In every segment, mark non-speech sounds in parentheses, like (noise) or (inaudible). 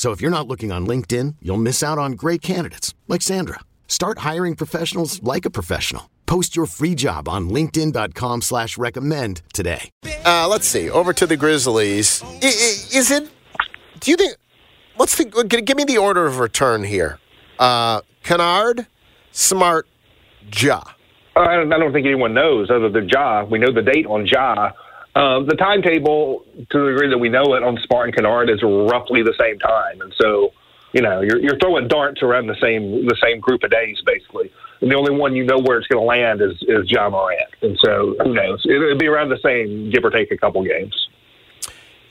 So if you're not looking on LinkedIn, you'll miss out on great candidates like Sandra. Start hiring professionals like a professional. Post your free job on LinkedIn.com slash recommend today. Uh, let's see. Over to the Grizzlies. I- i- Is it do you think let's think give me the order of return here. Uh Kennard, Smart, Ja. I don't, I don't think anyone knows other than Ja. We know the date on Ja. Uh, the timetable, to the degree that we know it on Smart and Kennard, is roughly the same time, and so you know you're, you're throwing darts around the same the same group of days, basically. And the only one you know where it's going to land is is Ja Morant, and so who knows? It, it'll be around the same, give or take a couple games.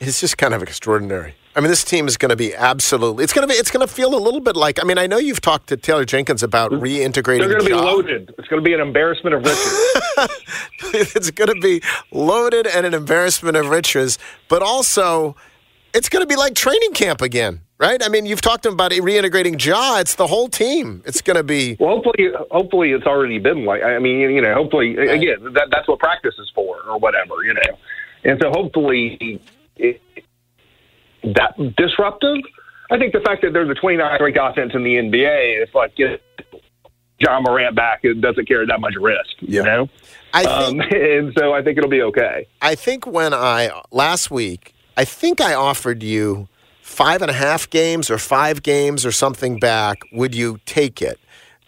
It's just kind of extraordinary. I mean, this team is going to be absolutely. It's going to be. It's going to feel a little bit like. I mean, I know you've talked to Taylor Jenkins about reintegrating. They're going to be loaded. It's going to be an embarrassment of riches. (laughs) it's going to be loaded and an embarrassment of riches, but also it's going to be like training camp again, right? I mean, you've talked about reintegrating Ja. It's the whole team. It's going to be. Well, hopefully, hopefully it's already been like. I mean, you know, hopefully again that that's what practice is for, or whatever, you know. And so hopefully it, that disruptive. I think the fact that there's a 29th ranked offense in the NBA, it's like get Ja Morant back, it doesn't carry that much risk, you know. I um, (laughs) and so I think it'll be okay. I think when I last week, I think I offered you five and a half games or five games or something back. Would you take it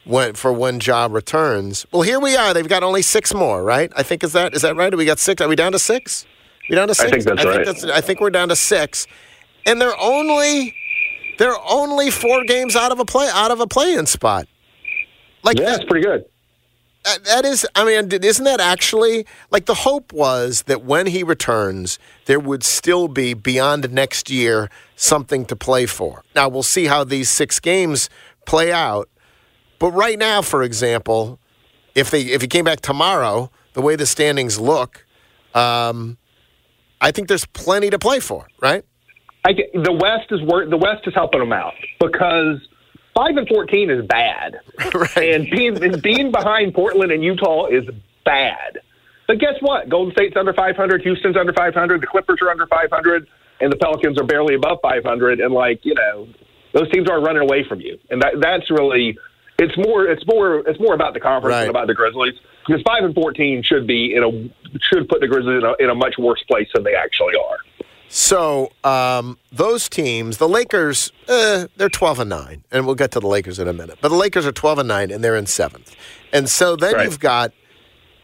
when for when Ja returns? Well, here we are. They've got only six more, right? I think is that is that right? We got six. Are we down to six? We down to six? I think that's right. Think I think we're down to six, and they're only they're only four games out of a play out of a play-in spot. Like yeah, that's pretty good. That- that is, I mean, isn't that actually like the hope was that when he returns, there would still be beyond next year something to play for. Now we'll see how these six games play out, but right now, for example, if they if he came back tomorrow, the way the standings look, um, I think there's plenty to play for. Right? I the West is wor- the West is helping them out because five and fourteen is bad, (laughs) right. and being being behind Portland and Utah is bad. But guess what? Golden State's under five hundred, Houston's under five hundred, the Clippers are under five hundred, and the Pelicans are barely above five hundred. And like you know, those teams are running away from you, and that that's really it's more it's more it's more about the conference Right. than about the Grizzlies because five and fourteen should be in a should put the Grizzlies in a, in a much worse place than they actually are. So um, those teams, the Lakers, eh, they're twelve and nine, and we'll get to the Lakers in a minute. But the Lakers are twelve and nine, and they're in seventh. And so then Right. you've got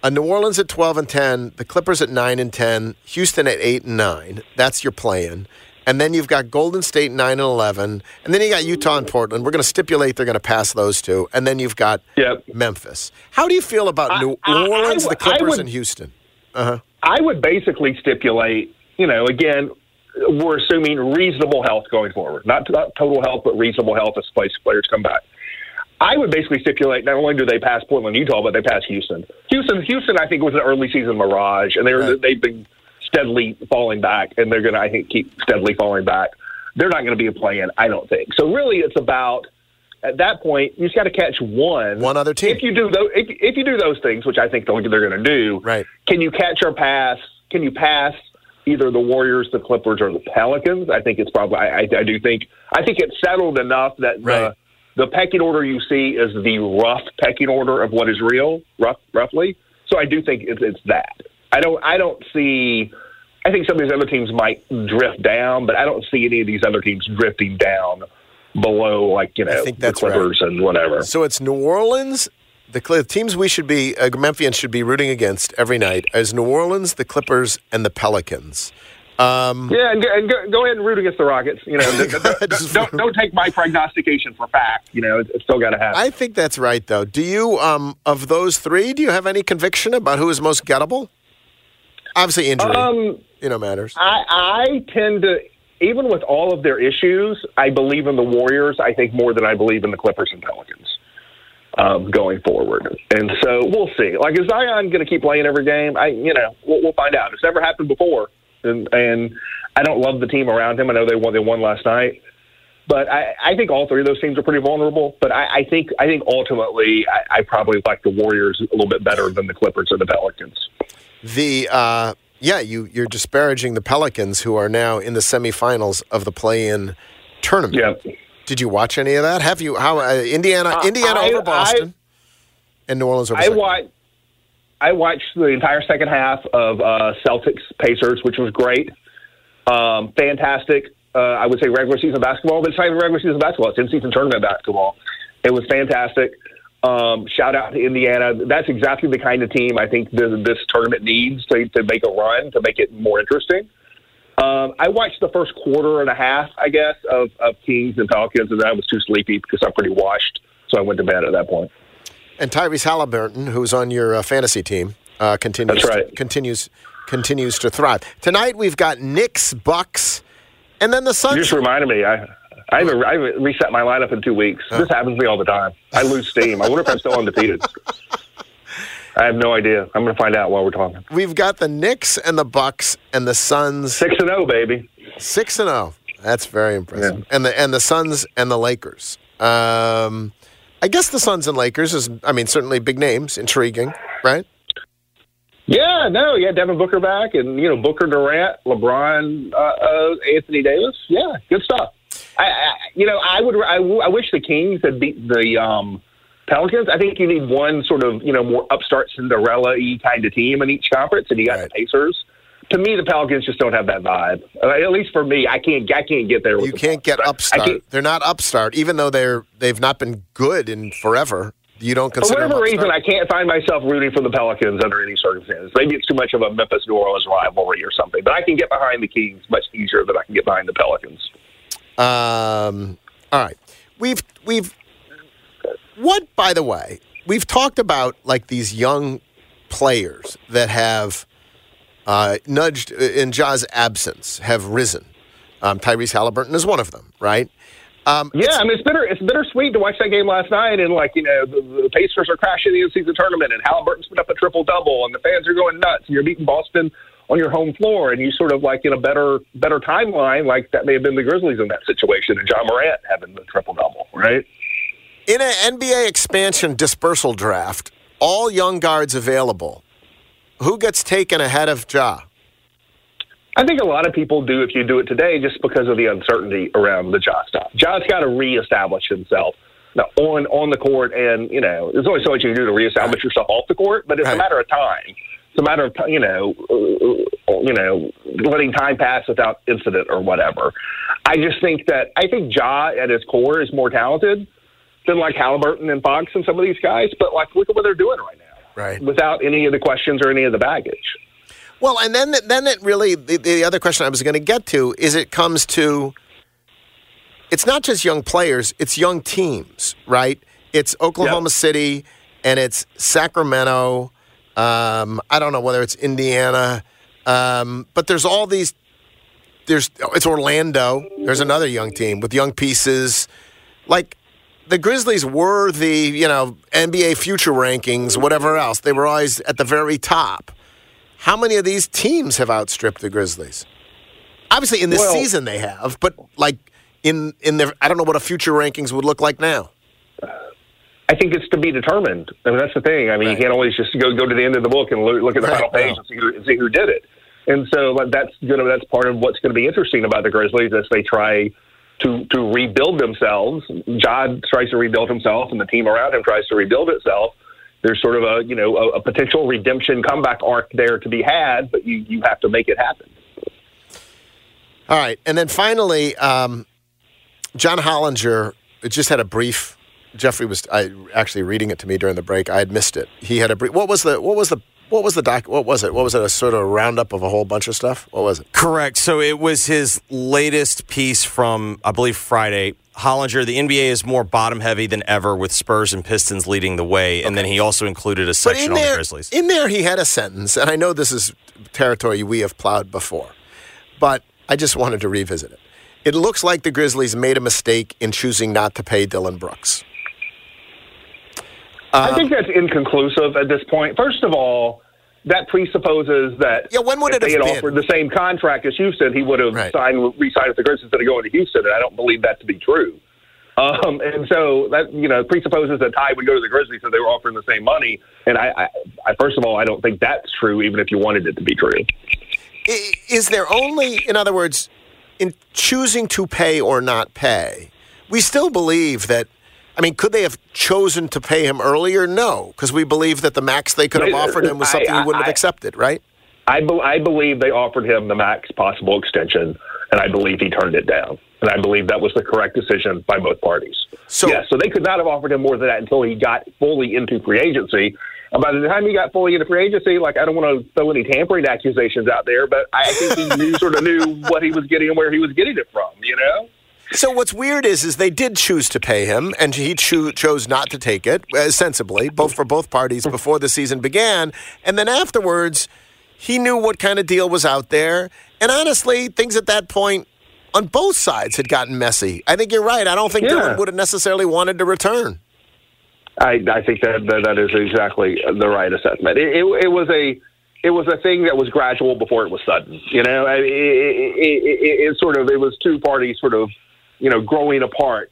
a New Orleans at twelve and ten, the Clippers at nine and ten, Houston at eight and nine. That's your plan. And then you've got Golden State nine and eleven, and then you got Utah and Portland. We're going to stipulate they're going to pass those two, and then you've got Memphis. How do you feel about New I- I Orleans, the Clippers, would- and Houston? Uh huh. I would basically stipulate, you know, again, we're assuming reasonable health going forward, not, not total health, but reasonable health as place players come back. I would basically stipulate not only do they pass Portland, Utah, but they pass Houston. Houston, Houston, I think was an early season mirage, and they're they've been steadily falling back, and they're going to, I think, keep steadily falling back. They're not going to be a play-in, I don't think. So really, it's about at that point you just got to catch one, one other team. If you do those, if, if you do those things, which I think they're, they're going to do, right? Can you catch or pass? Can you pass either the Warriors, the Clippers, or the Pelicans? I think it's probably. I, I, I do think. I think it's settled enough that the the pecking order you see is the rough pecking order of what is real, rough, roughly. So I do think it's, it's that. I don't. I don't see. I think some of these other teams might drift down, but I don't see any of these other teams drifting down below like you know I think the that's right. Clippers and whatever. So it's New Orleans. The teams we should be uh, Memphians should be rooting against every night is New Orleans, the Clippers, and the Pelicans. Um, Yeah, and, go, and go, go ahead and root against the Rockets. You know, (laughs) don't, don't, don't, don't take my prognostication for fact. You know, it's, it's still got to happen. I think that's right, though. Do you, um, of those three, do you have any conviction about who is most gettable? Obviously, injury, um, you know, matters. I, I tend to, even with all of their issues, I believe in the Warriors. I think more than I believe in the Clippers and Pelicans um, going forward. And so we'll see. Like, is Zion going to keep playing every game? I, you know, we'll, we'll find out. It's never happened before, and and I don't love the team around him. I know they won. They won last night. But I, I think all three of those teams are pretty vulnerable. But I, I think I think ultimately I, I probably like the Warriors a little bit better than the Clippers or the Pelicans. The uh, yeah, you you're disparaging the Pelicans, who are now in the semifinals of the play-in tournament. Yeah. Did you watch any of that? Have you? How uh, Indiana? Uh, Indiana I- over Boston, and New Orleans over. I watched. I watched the entire second half of uh, Celtics Pacers, which was great, um, fantastic. Uh, I would say regular season basketball, but it's not even regular season basketball; it's in season tournament basketball. It was fantastic. Um, shout out to Indiana. That's exactly the kind of team I think this, this tournament needs to, to make a run to make it more interesting. Um, I watched the first quarter and a half, I guess, of, of Kings and Falcons, and I was too sleepy because I'm pretty washed, so I went to bed at that point. And Tyrese Halliburton, who's on your uh, fantasy team, uh, continues right. to, continues continues to thrive. Tonight we've got Knicks, Bucks, and then the Suns. You just reminded me. I I haven't, I haven't reset my lineup in two weeks. This happens to me all the time. I lose steam. I wonder if I'm still undefeated. I have no idea. I'm going to find out while we're talking. We've got the Knicks and the Bucks and the Suns Six and zero, baby. six and zero. That's very impressive. And the and the Suns and the Lakers. Um, I guess the Suns and Lakers is. I mean, certainly big names, intriguing, right? Yeah, no, yeah, Devin Booker back, and you know Booker, Durant, LeBron, uh, uh, Anthony Davis. Yeah, good stuff. I, I you know, I would, I, w- I wish the Kings had beat the um, Pelicans. I think you need one sort of you know more upstart Cinderella-y kind of team in each conference, and you got Right. the Pacers. To me, the Pelicans just don't have that vibe. Uh, at least for me, I can't, I can't get there. With You the can't get Pelicans. I upstart. can't- They're not upstart, even though they're they've not been good in forever. You don't For consider whatever them reason, I can't find myself rooting for the Pelicans under any circumstances. Maybe it's too much of a Memphis New Orleans rivalry or something. But I can get behind the Kings much easier than I can get behind the Pelicans. Um, all right, we've we've what by the way we've talked about like these young players that have uh, nudged in Ja's absence have risen. Um, Tyrese Halliburton is one of them, right? Um, Yeah, I mean it's bitter. It's bittersweet to watch that game last night, and like you know, the, the Pacers are crashing the in-season tournament, and Halliburton's put up a triple double, and the fans are going nuts. And you're beating Boston on your home floor, and you sort of like in a better better timeline, like that may have been the Grizzlies in that situation, and Ja Morant having the triple double, right? In an NBA expansion dispersal draft, all young guards available. Who gets taken ahead of Ja? I think a lot of people do if you do it today just because of the uncertainty around the Ja stuff. Ja's got to reestablish himself now on on the court, and you know there's only so much you can do to reestablish yourself off the court, but it's Right. a matter of time. It's a matter of you know uh, you know letting time pass without incident or whatever. I just think that I think Ja at his core is more talented than like Halliburton and Fox and some of these guys, but like look at what they're doing right now Right. without any of the questions or any of the baggage. Well, and then then it really the, the other question I was going to get to is it comes to it's not just young players, it's young teams, right? It's Oklahoma Yep. City and it's Sacramento. Um, I don't know whether it's Indiana, um, but there's all these. There's it's Orlando. There's another young team with young pieces, like the Grizzlies were the you know NBA future rankings, whatever else. They were always at the very top. How many of these teams have outstripped the Grizzlies? Obviously, in this Well- season they have, but like in in their, I don't know what a future rankings would look like now. I think it's to be determined. I mean, that's the thing. I mean, Right. you can't always just go go to the end of the book and look, at the Right, final page no. and see who, and see who did it. And so like, that's gonna that's part of what's going to be interesting about the Grizzlies as they try to to rebuild themselves. Ja tries to rebuild himself, and the team around him tries to rebuild itself. There's sort of a you know a, a potential redemption comeback arc there to be had, but you you have to make it happen. All right, and then finally, um, John Hollinger just had a brief. Jeffrey was I, actually reading it to me during the break. I had missed it. He had a brief. What was the what was the what was the doc? What was it? What was it? A sort of roundup of a whole bunch of stuff. What was it? Correct. So it was his latest piece from I believe Friday. Hollinger, the NBA is more bottom heavy than ever with Spurs and Pistons leading the way, and then he also included a section on there, the Grizzlies. in there, he had a sentence, and I know this is territory we have plowed before, but I just wanted to revisit it. It looks like the Grizzlies made a mistake in choosing not to pay Dillon Brooks. I think that's inconclusive at this point. First of all, that presupposes that Yeah, when would if it they have had been? offered the same contract as Houston, he would have Right. signed re-signed with the Grizzlies instead of going to Houston, and I don't believe that to be true. Um, and so that you know presupposes that Ty would go to the Grizzlies if they were offering the same money. And I, I, I first of all, I don't think that's true, even if you wanted it to be true. Is there only, in other words, in choosing to pay or not pay, we still believe that. I mean, could they have chosen to pay him earlier? No, because we believe that the max they could have offered him was I- something he wouldn't have accepted, right? I, be, I believe they offered him the max possible extension, and I believe he turned it down. And I believe that was the correct decision by both parties. So- yeah, so they could not have offered him more than that until he got fully into free agency. And by the time he got fully into free agency, like I don't want to throw any tampering accusations out there, but I think he knew sort of knew what he was getting and where he was getting it from. You know. So what's weird is, is they did choose to pay him, and he cho- chose not to take it uh, sensibly, both for both parties before the season began, and then afterwards, he knew what kind of deal was out there, and honestly, things at that point on both sides had gotten messy. I think you're right. I don't think Yeah. Dillon would have necessarily wanted to return. I, I think that, that that is exactly the right assessment. It, it, it was a it was a thing that was gradual before it was sudden. You know, it, it, sort of it was two parties sort of you know growing apart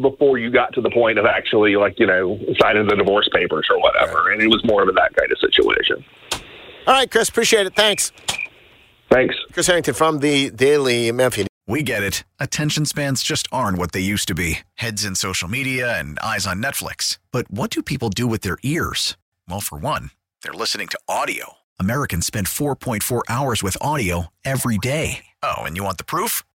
before you got to the point of actually like you know signing the divorce papers or whatever, and it was more of that kind of situation. All right, Chris, appreciate it. Thanks. Thanks. Chris Herrington from the Daily Memphian. We get it. Attention spans just aren't what they used to be heads in social media and eyes on Netflix. But what do people do with their ears? Well, for one, they're listening to audio. Americans spend 4.4 hours with audio every day. Oh, and you want the proof?